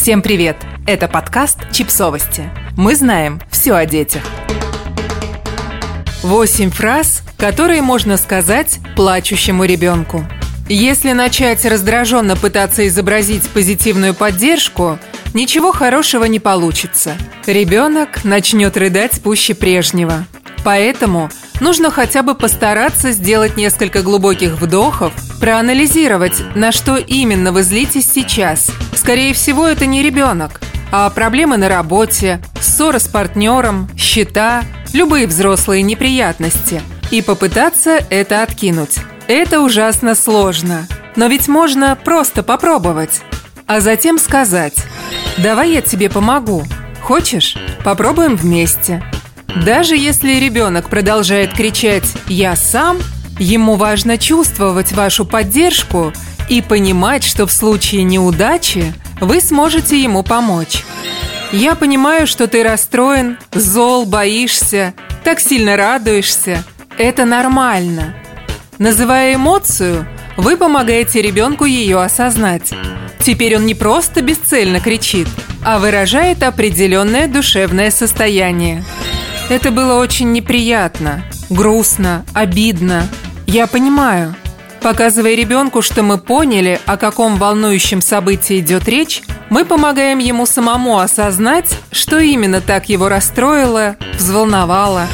Всем привет! Это подкаст «Чипсовости». Мы знаем все о детях. Восемь фраз, которые можно сказать плачущему ребенку. Если начать раздраженно пытаться изобразить позитивную поддержку, ничего хорошего не получится. Ребенок начнет рыдать пуще прежнего. Поэтому нужно хотя бы постараться сделать несколько глубоких вдохов, проанализировать, на что именно вы злитесь сейчас. Скорее всего, это не ребенок, а проблемы на работе, ссора с партнером, счета, любые взрослые неприятности. И попытаться это откинуть. Это ужасно сложно. Но ведь можно просто попробовать. А затем сказать «Давай я тебе помогу. Хочешь? Попробуем вместе». Даже если ребенок продолжает кричать «я сам», ему важно чувствовать вашу поддержку и понимать, что в случае неудачи вы сможете ему помочь. Я понимаю, что ты расстроен, зол, боишься, так сильно радуешься. Это нормально. Называя эмоцию, вы помогаете ребенку ее осознать. Теперь он не просто бесцельно кричит, а выражает определенное душевное состояние. Это было очень неприятно, грустно, обидно. Я понимаю. Показывая ребенку, что мы поняли, о каком волнующем событии идет речь, мы помогаем ему самому осознать, что именно так его расстроило, взволновало.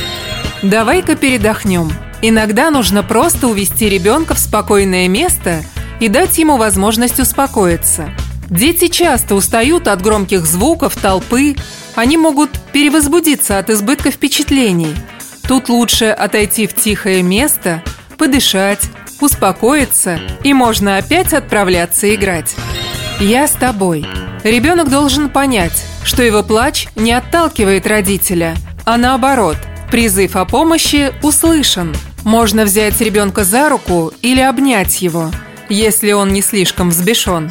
Давай-ка передохнем. Иногда нужно просто увести ребенка в спокойное место и дать ему возможность успокоиться. Дети часто устают от громких звуков, толпы, они могут перевозбудиться от избытка впечатлений. Тут лучше отойти в тихое место, подышать, успокоиться, и можно опять отправляться играть. Я с тобой. Ребенок должен понять, что его плач не отталкивает родителя, а наоборот, призыв о помощи услышан. Можно взять ребенка за руку или обнять его, если он не слишком взбешен.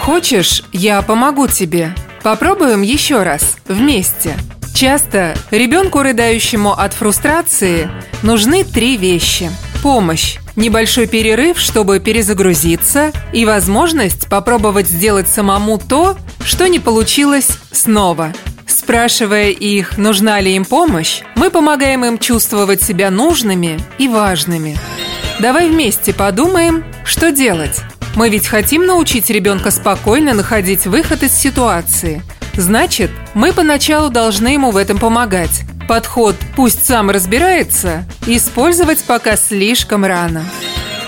Хочешь, я помогу тебе? Попробуем еще раз, вместе. Часто ребенку, рыдающему от фрустрации, нужны три вещи. Помощь, небольшой перерыв, чтобы перезагрузиться, и возможность попробовать сделать самому то, что не получилось снова. Спрашивая их, нужна ли им помощь, мы помогаем им чувствовать себя нужными и важными. Давай вместе подумаем, что делать. Мы ведь хотим научить ребенка спокойно находить выход из ситуации. Значит, мы поначалу должны ему в этом помогать. Подход «пусть сам разбирается» использовать пока слишком рано.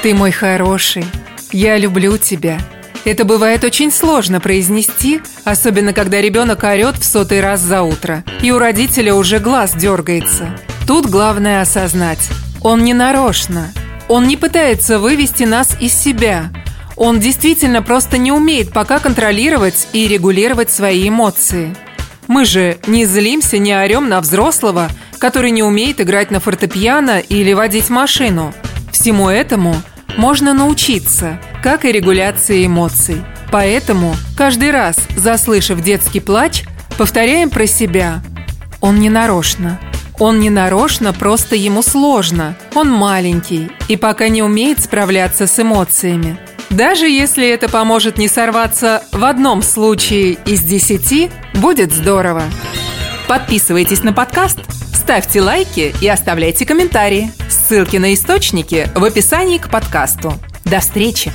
Ты мой хороший. Я люблю тебя. Это бывает очень сложно произнести, особенно когда ребенок орет в сотый раз за утро, и у родителя уже глаз дергается. Тут главное осознать. Он не нарочно. Он не пытается вывести нас из себя. Он действительно просто не умеет пока контролировать и регулировать свои эмоции. Мы же не злимся, не орем на взрослого, который не умеет играть на фортепиано или водить машину. Всему этому можно научиться, как и регуляции эмоций. Поэтому каждый раз, заслышав детский плач, повторяем про себя. Он не нарочно. Он не нарочно, просто ему сложно. Он маленький и пока не умеет справляться с эмоциями. Даже если это поможет не сорваться в одном случае из десяти, будет здорово. Подписывайтесь на подкаст, ставьте лайки и оставляйте комментарии. Ссылки на источники в описании к подкасту. До встречи!